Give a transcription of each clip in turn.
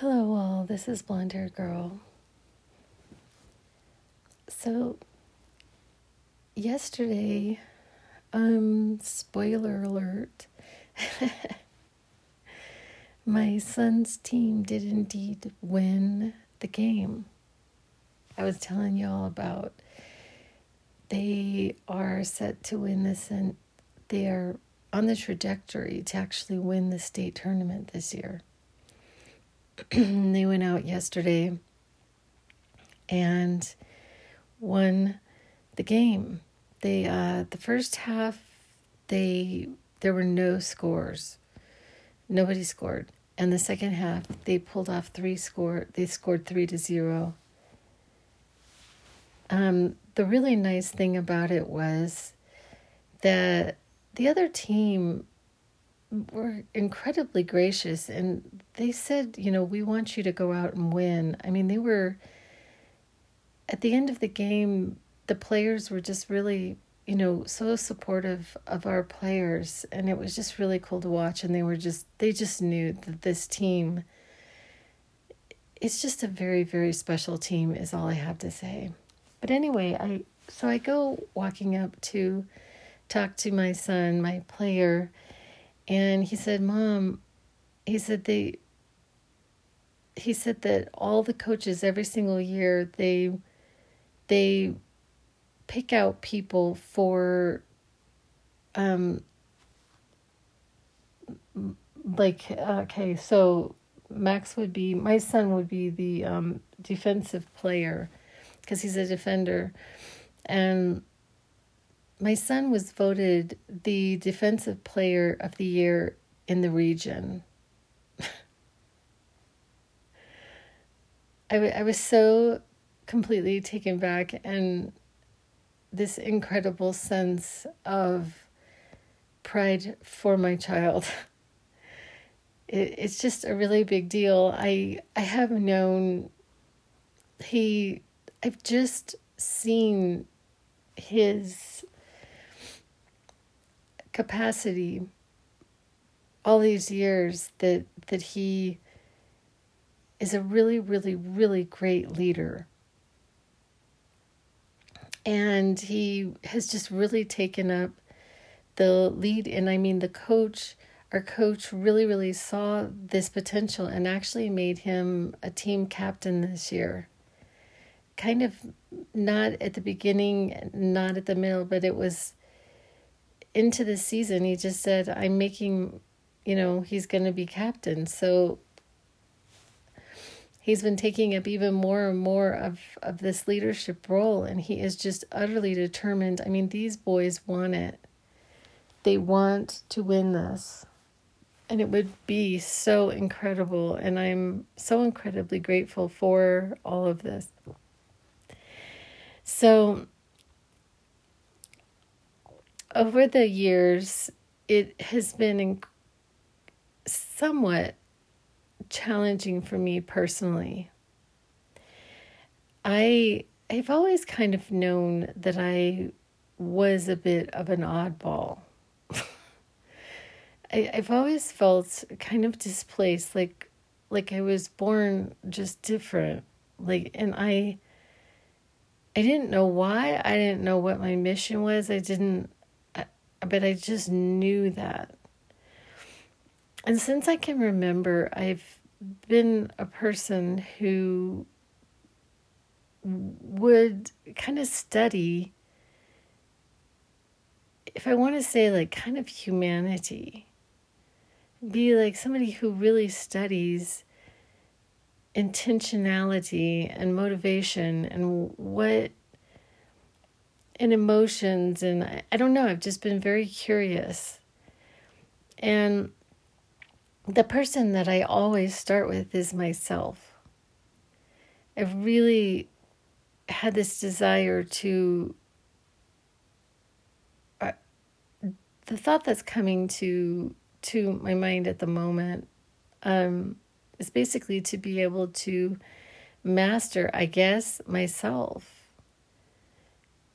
Hello, all. This is Blonde Hair Girl. So, yesterday, um, spoiler alert, my son's team did indeed win the game. I was telling y'all about they are set to win this and they are on the trajectory to actually win the state tournament this year. they went out yesterday and won the game. They uh the first half they there were no scores. Nobody scored. And the second half they pulled off three score they scored 3 to 0. Um the really nice thing about it was that the other team were incredibly gracious and they said, you know, we want you to go out and win. I mean, they were at the end of the game, the players were just really, you know, so supportive of our players and it was just really cool to watch and they were just they just knew that this team it's just a very very special team is all I have to say. But anyway, I so I go walking up to talk to my son, my player, and he said, Mom, he said they he said that all the coaches every single year they they pick out people for um like okay so max would be my son would be the um defensive player because he's a defender. And my son was voted the defensive player of the year in the region. I, w- I was so completely taken back and this incredible sense of pride for my child. It, it's just a really big deal. I I have known he I've just seen his capacity all these years that that he is a really really really great leader. And he has just really taken up the lead. And i mean the coach our coach really really saw this potential and actually made him a team captain this year. Kind of not at the beginning not at the middle but it was into the season, he just said, I'm making, you know, he's going to be captain. So he's been taking up even more and more of, of this leadership role, and he is just utterly determined. I mean, these boys want it, they want to win this. And it would be so incredible. And I'm so incredibly grateful for all of this. So, over the years, it has been somewhat challenging for me personally. I I've always kind of known that I was a bit of an oddball. I, I've always felt kind of displaced, like like I was born just different. Like and I I didn't know why. I didn't know what my mission was. I didn't but I just knew that. And since I can remember, I've been a person who would kind of study, if I want to say, like, kind of humanity, be like somebody who really studies intentionality and motivation and what and emotions and I, I don't know i've just been very curious. And the person that i always start with is myself. I've really had this desire to uh, the thought that's coming to to my mind at the moment um, is basically to be able to master i guess myself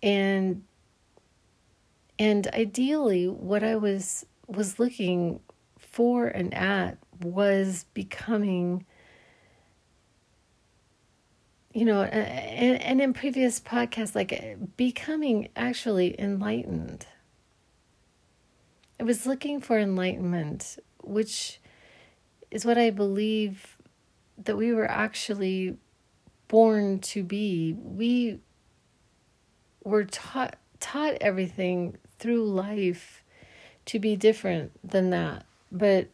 and and ideally what i was was looking for and at was becoming you know, and, and in previous podcasts, like becoming actually enlightened. I was looking for enlightenment, which is what I believe that we were actually born to be. We were taught taught everything through life to be different than that. But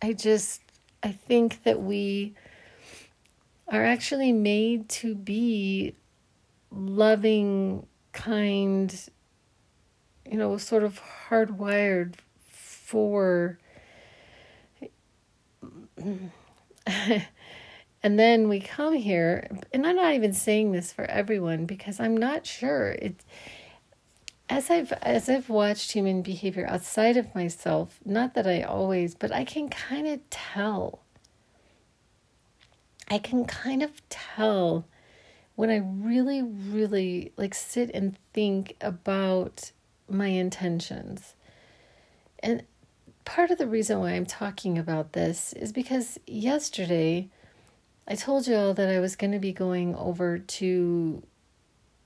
I just I think that we are actually made to be loving, kind, you know, sort of hardwired for. And then we come here, and I'm not even saying this for everyone because I'm not sure. It, as I've as I've watched human behavior outside of myself, not that I always, but I can kind of tell I can kind of tell when I really, really like sit and think about my intentions. And part of the reason why I'm talking about this is because yesterday I told you all that I was going to be going over to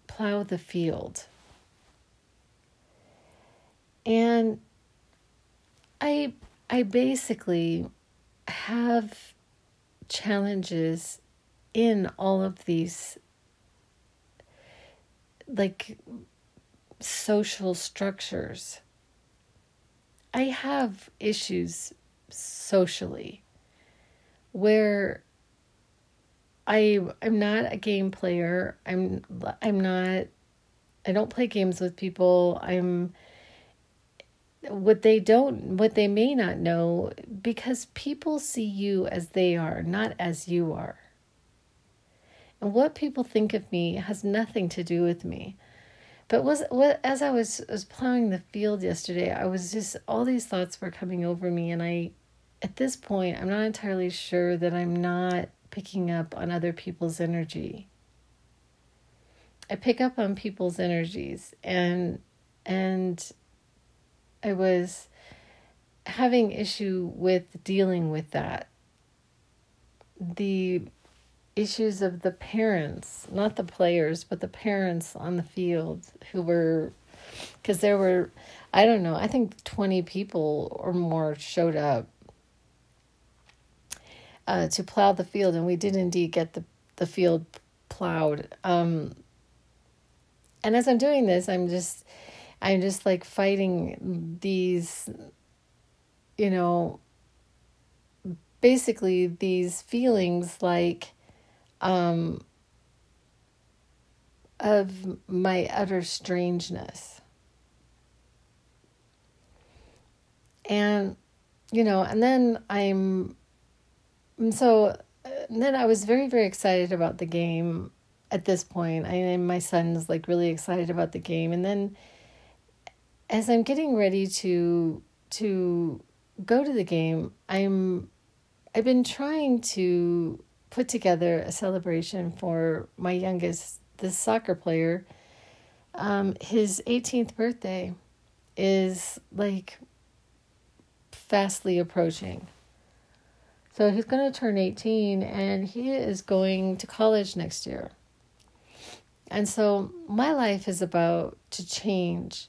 plow the field. And I I basically have challenges in all of these like social structures. I have issues socially where I I'm not a game player. I'm I'm not I don't play games with people. I'm what they don't what they may not know because people see you as they are not as you are and what people think of me has nothing to do with me but was what as i was was plowing the field yesterday i was just all these thoughts were coming over me and i at this point i'm not entirely sure that i'm not picking up on other people's energy i pick up on people's energies and and I was having issue with dealing with that. The issues of the parents, not the players, but the parents on the field who were, because there were, I don't know, I think 20 people or more showed up uh, to plow the field, and we did indeed get the, the field plowed. Um, and as I'm doing this, I'm just I'm just like fighting these, you know, basically these feelings like um, of my utter strangeness. And, you know, and then I'm, and so and then I was very, very excited about the game at this point. I and my son's like really excited about the game. And then as I'm getting ready to to go to the game, I'm I've been trying to put together a celebration for my youngest, this soccer player. Um, his 18th birthday is like fastly approaching. So he's going to turn 18 and he is going to college next year. And so my life is about to change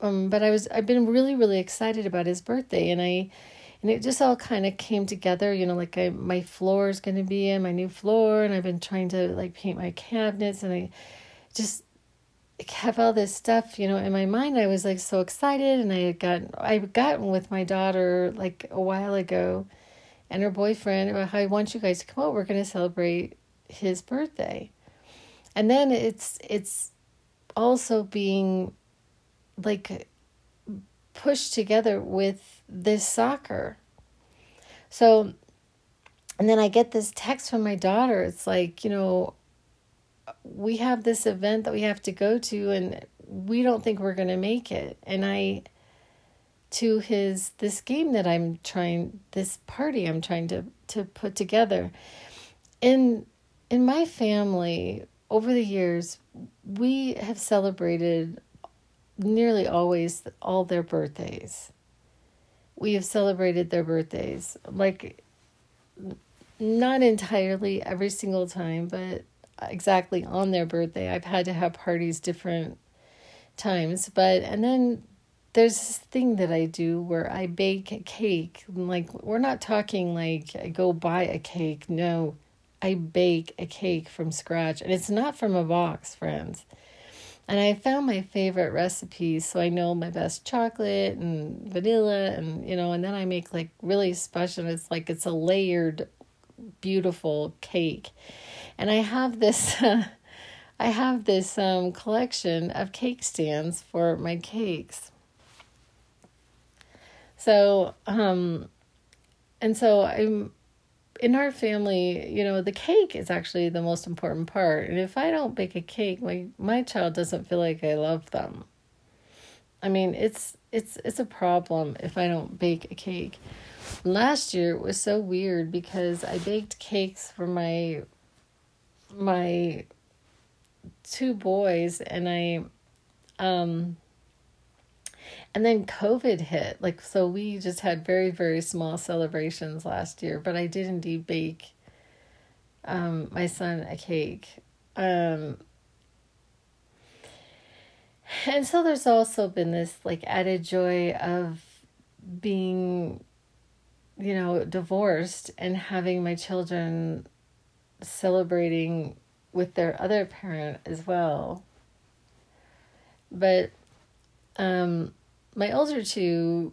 um, but I was I've been really really excited about his birthday, and I and it just all kind of came together. You know, like I my floor is going to be in my new floor, and I've been trying to like paint my cabinets, and I just have all this stuff. You know, in my mind, I was like so excited, and I had gotten I gotten with my daughter like a while ago, and her boyfriend about how I want you guys to come out. We're going to celebrate his birthday, and then it's it's also being like pushed together with this soccer. So, and then I get this text from my daughter. It's like, you know, we have this event that we have to go to, and we don't think we're going to make it. And I, to his, this game that I'm trying, this party I'm trying to, to put together. In, in my family, over the years, we have celebrated nearly always all their birthdays. We have celebrated their birthdays. Like, not entirely every single time, but exactly on their birthday. I've had to have parties different times, but and then there's this thing that I do where I bake a cake. Like we're not talking like I go buy a cake. No, I bake a cake from scratch, and it's not from a box, friends. And I found my favorite recipes, so I know my best chocolate and vanilla, and you know, and then I make like really special. It's like it's a layered, beautiful cake, and I have this. I have this um, collection of cake stands for my cakes. So, um, and so I'm in our family, you know, the cake is actually the most important part. And if I don't bake a cake, my my child doesn't feel like I love them. I mean, it's it's it's a problem if I don't bake a cake. Last year it was so weird because I baked cakes for my my two boys and I um and then COVID hit. Like, so we just had very, very small celebrations last year, but I did indeed bake um, my son a cake. Um, and so there's also been this like added joy of being, you know, divorced and having my children celebrating with their other parent as well. But um my older two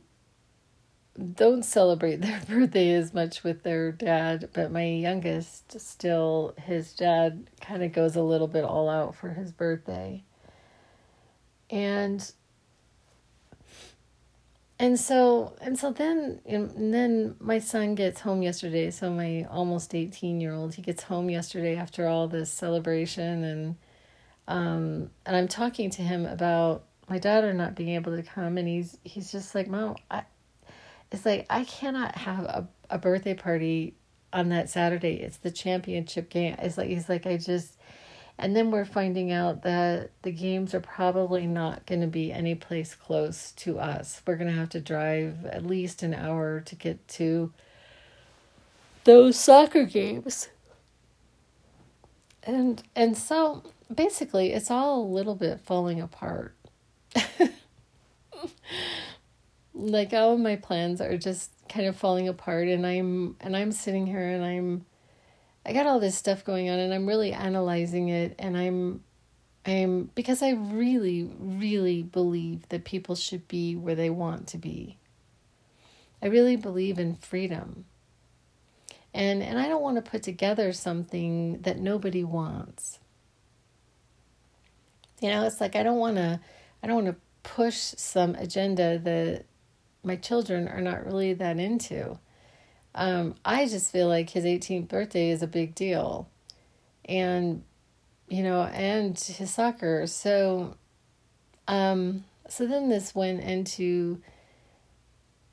don't celebrate their birthday as much with their dad, but my youngest still, his dad kind of goes a little bit all out for his birthday. And and so and so then and then my son gets home yesterday so my almost 18 year old he gets home yesterday after all this celebration and um and i'm talking to him about my daughter not being able to come and he's he's just like mom I, it's like i cannot have a, a birthday party on that saturday. It's the championship game. It's like he's like i just and then we're finding out that the games are probably not going to be any place close to us. We're going to have to drive at least an hour to get to those soccer games. And and so basically it's all a little bit falling apart. Like all my plans are just kind of falling apart and I'm and I'm sitting here and I'm I got all this stuff going on and I'm really analyzing it and I'm I'm because I really really believe that people should be where they want to be. I really believe in freedom. And and I don't want to put together something that nobody wants. You know, it's like I don't want to I don't want to push some agenda that my children are not really that into. Um, I just feel like his 18th birthday is a big deal. And, you know, and his soccer. So, um, so then this went into,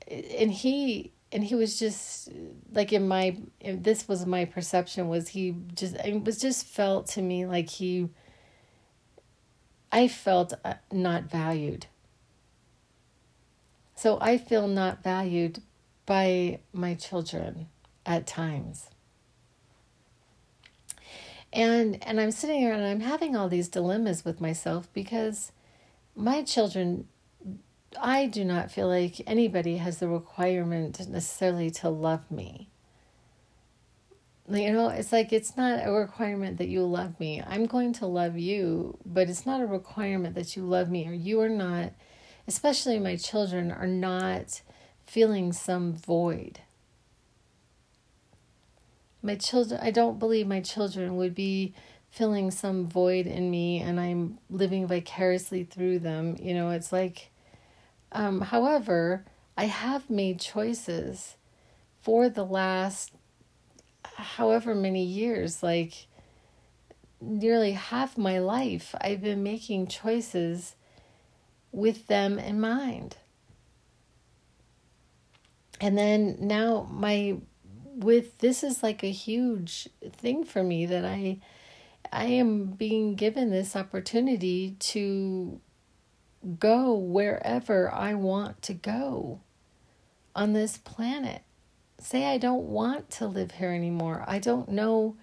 and he, and he was just like in my, this was my perception was he just, it was just felt to me like he, I felt uh, not valued. So I feel not valued by my children at times. And and I'm sitting here and I'm having all these dilemmas with myself because my children I do not feel like anybody has the requirement necessarily to love me. You know, it's like it's not a requirement that you love me. I'm going to love you, but it's not a requirement that you love me or you are not, especially my children, are not feeling some void. My children, I don't believe my children would be filling some void in me and I'm living vicariously through them. You know, it's like, um, however, I have made choices for the last however many years, like nearly half my life, I've been making choices with them in mind. And then now my with this is like a huge thing for me that I I am being given this opportunity to go wherever I want to go on this planet. say I don't want to live here anymore. I don't know.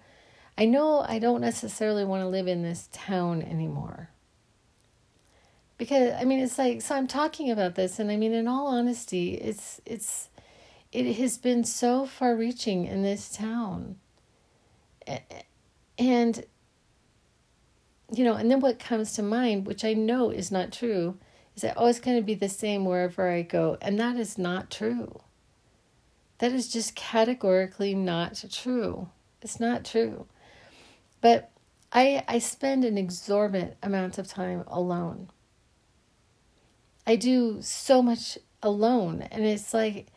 I know I don't necessarily want to live in this town anymore. Because I mean it's like so I'm talking about this and I mean in all honesty it's it's it has been so far reaching in this town. And you know, and then what comes to mind, which I know is not true, is that, oh, it's going to be the same wherever I go. And that is not true. That is just categorically not true. It's not true. But I, I spend an exorbitant amount of time alone. I do so much alone. And it's like,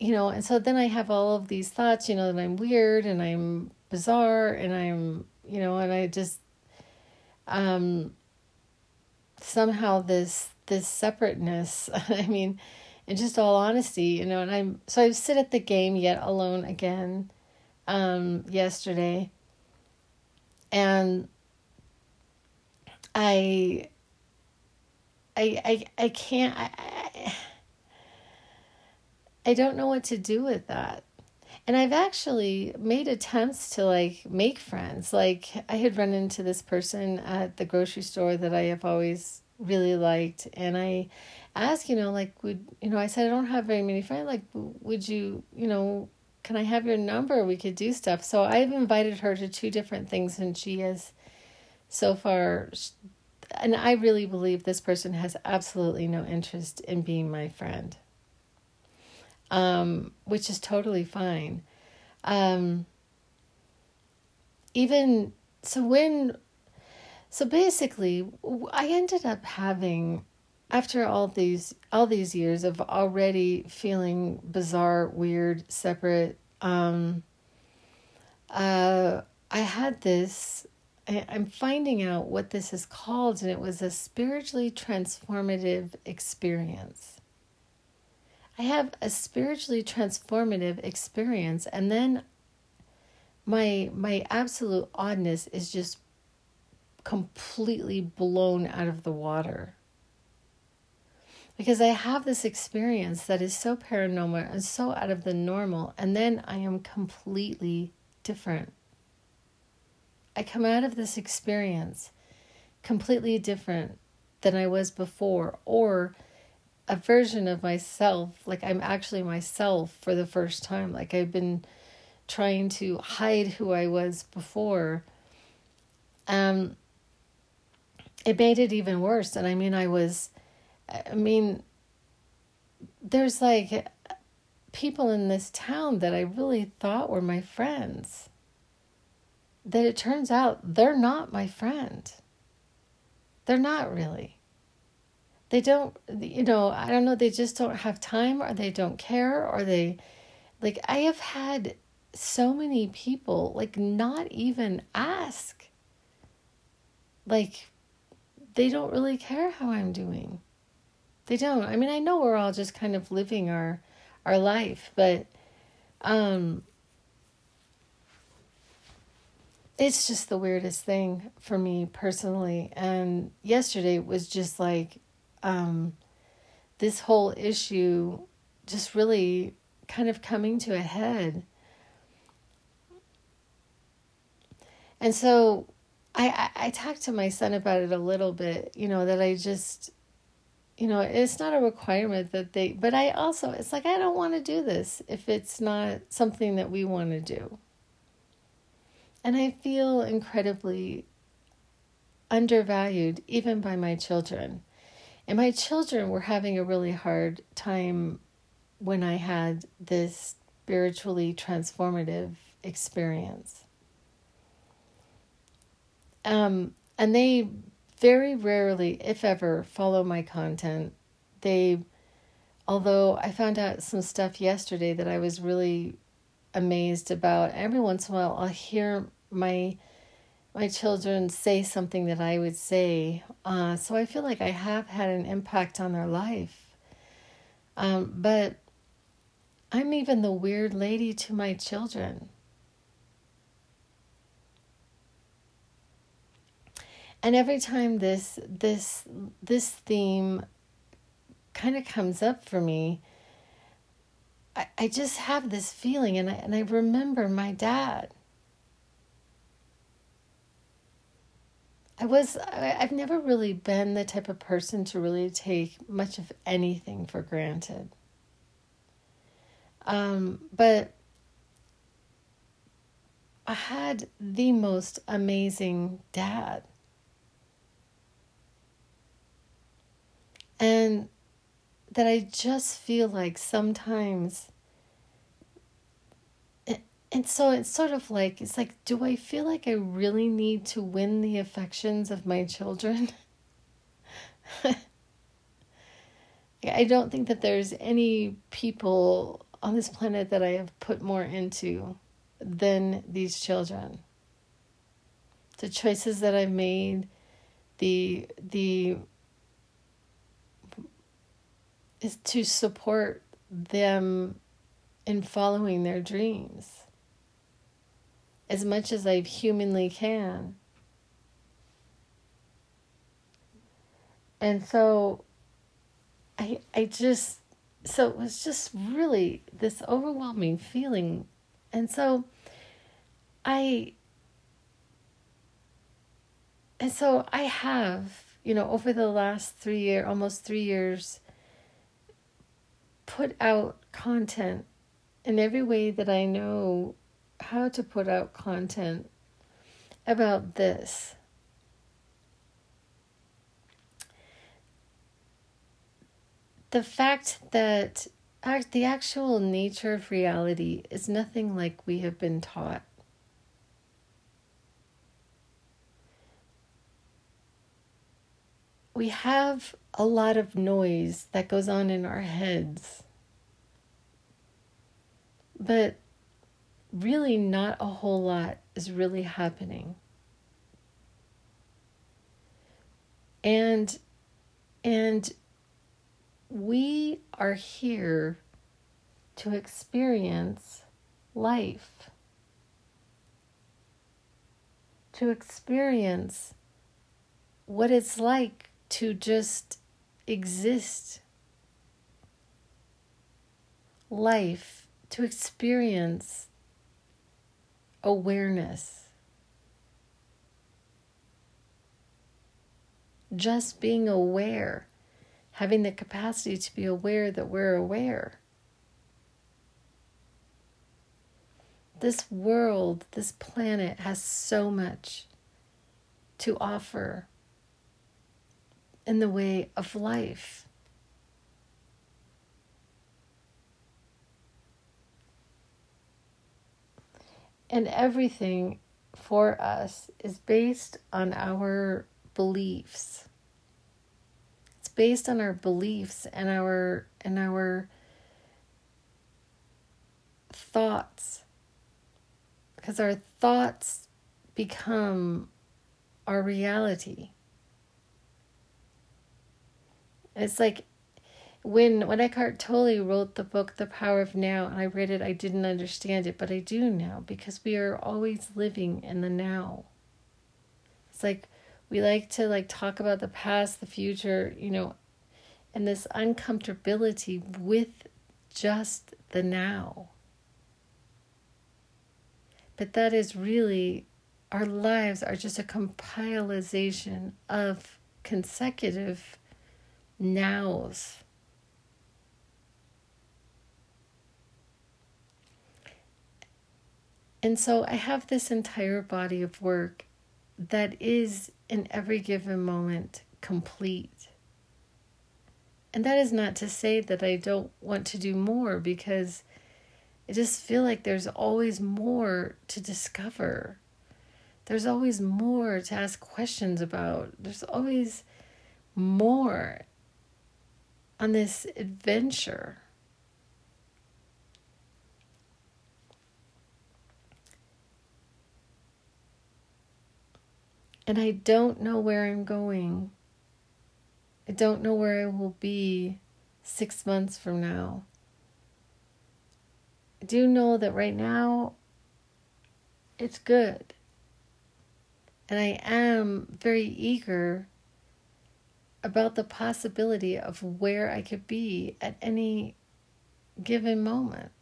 you know, and so then I have all of these thoughts, you know, that I'm weird and I'm bizarre and I'm, you know, and I just, um, somehow this this separateness. I mean, in just all honesty, you know, and I'm so I sit at the game yet alone again um yesterday. And I I I I can't I, I don't know what to do with that. And I've actually made attempts to like make friends. Like I had run into this person at the grocery store that I have always really liked and I asked, you know, like would you know, I said I don't have very many friends like would you, you know, can I have your number? We could do stuff. So I've invited her to two different things and she has so far and I really believe this person has absolutely no interest in being my friend um, which is totally fine. Um, even so, when so basically, I ended up having after all these all these years of already feeling bizarre, weird, separate. Um, uh, I had this. I, I'm finding out what this is called, and it was a spiritually transformative experience. I have a spiritually transformative experience and then my my absolute oddness is just completely blown out of the water. Because I have this experience that is so paranormal and so out of the normal, and then I am completely different. I come out of this experience completely different than I was before, or a version of myself like i'm actually myself for the first time. Like i've been trying to hide who i was before. Um it made it even worse. And i mean i was i mean there's like people in this town that i really thought were my friends. That it turns out they're not my friend. They're not really they don't you know i don't know they just don't have time or they don't care or they like i have had so many people like not even ask. Like they don't really care how i'm doing. They don't. I mean i know we're all just kind of living our our life but um it's just the weirdest thing for me personally. And yesterday was just like um, this whole issue just really kind of coming to a head. And so I, I, I talked to my son about it a little bit, you know, that I just, you know, it's not a requirement that they, but I also, it's like, I don't want to do this if it's not something that we want to do. And I feel incredibly undervalued, even by my children. And my children were having a really hard time when I had this spiritually transformative experience. Um, and they very rarely, if ever, follow my content. They, although I found out some stuff yesterday that I was really amazed about, every once in a while I'll hear my my children say something that I would say. Uh, so I feel like I have had an impact on their life. Um, but I'm even the weird lady to my children. And every time this this this theme kind of comes up for me, I, I just have this feeling, and I, and I remember my dad. I was, I've never really been the type of person to really take much of anything for granted. Um, but I had the most amazing dad. And that I just feel like sometimes and so it's sort of like it's like do I feel like I really need to win the affections of my children? I don't think that there's any people on this planet that I have put more into than these children. The choices that I've made, the the is to support them in following their dreams as much as I humanly can. And so I I just so it was just really this overwhelming feeling. And so I and so I have, you know, over the last 3 year almost 3 years put out content in every way that I know how to put out content about this. The fact that the actual nature of reality is nothing like we have been taught. We have a lot of noise that goes on in our heads. But really, not a whole lot is really happening. And and we are here to experience life, to experience what it's like to just exist. Life, to experience awareness. Just being aware, having the capacity to be aware that we're aware. This world, this planet has so much to offer in the way of life. And everything for us is based on our beliefs. It's based on our beliefs and our and our thoughts. Because our thoughts become our reality. It's like when when Eckhart Tolle wrote the book The Power of Now, and I read it, I didn't understand it, but I do now because we are always living in the now. It's like we like to like talk about the past, the future, you know, and this uncomfortability with just the now. But that is really our lives are just a compilation of consecutive nows. And so I have this entire body of work that is in every given moment complete. And that is not to say that I don't want to do more because I just feel like there's always more to discover. There's always more to ask questions about. There's always more on this adventure. And I don't know where I'm going. I don't know where I will be six months from now. I do know that right now it's good. And I am very eager about the possibility of where I could be at any given moment.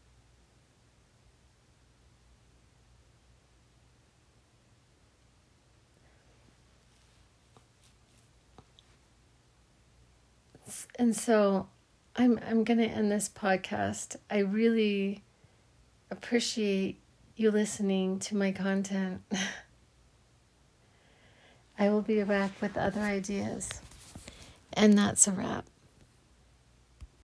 And so I'm I'm going to end this podcast. I really appreciate you listening to my content. I will be back with other ideas. And that's a wrap.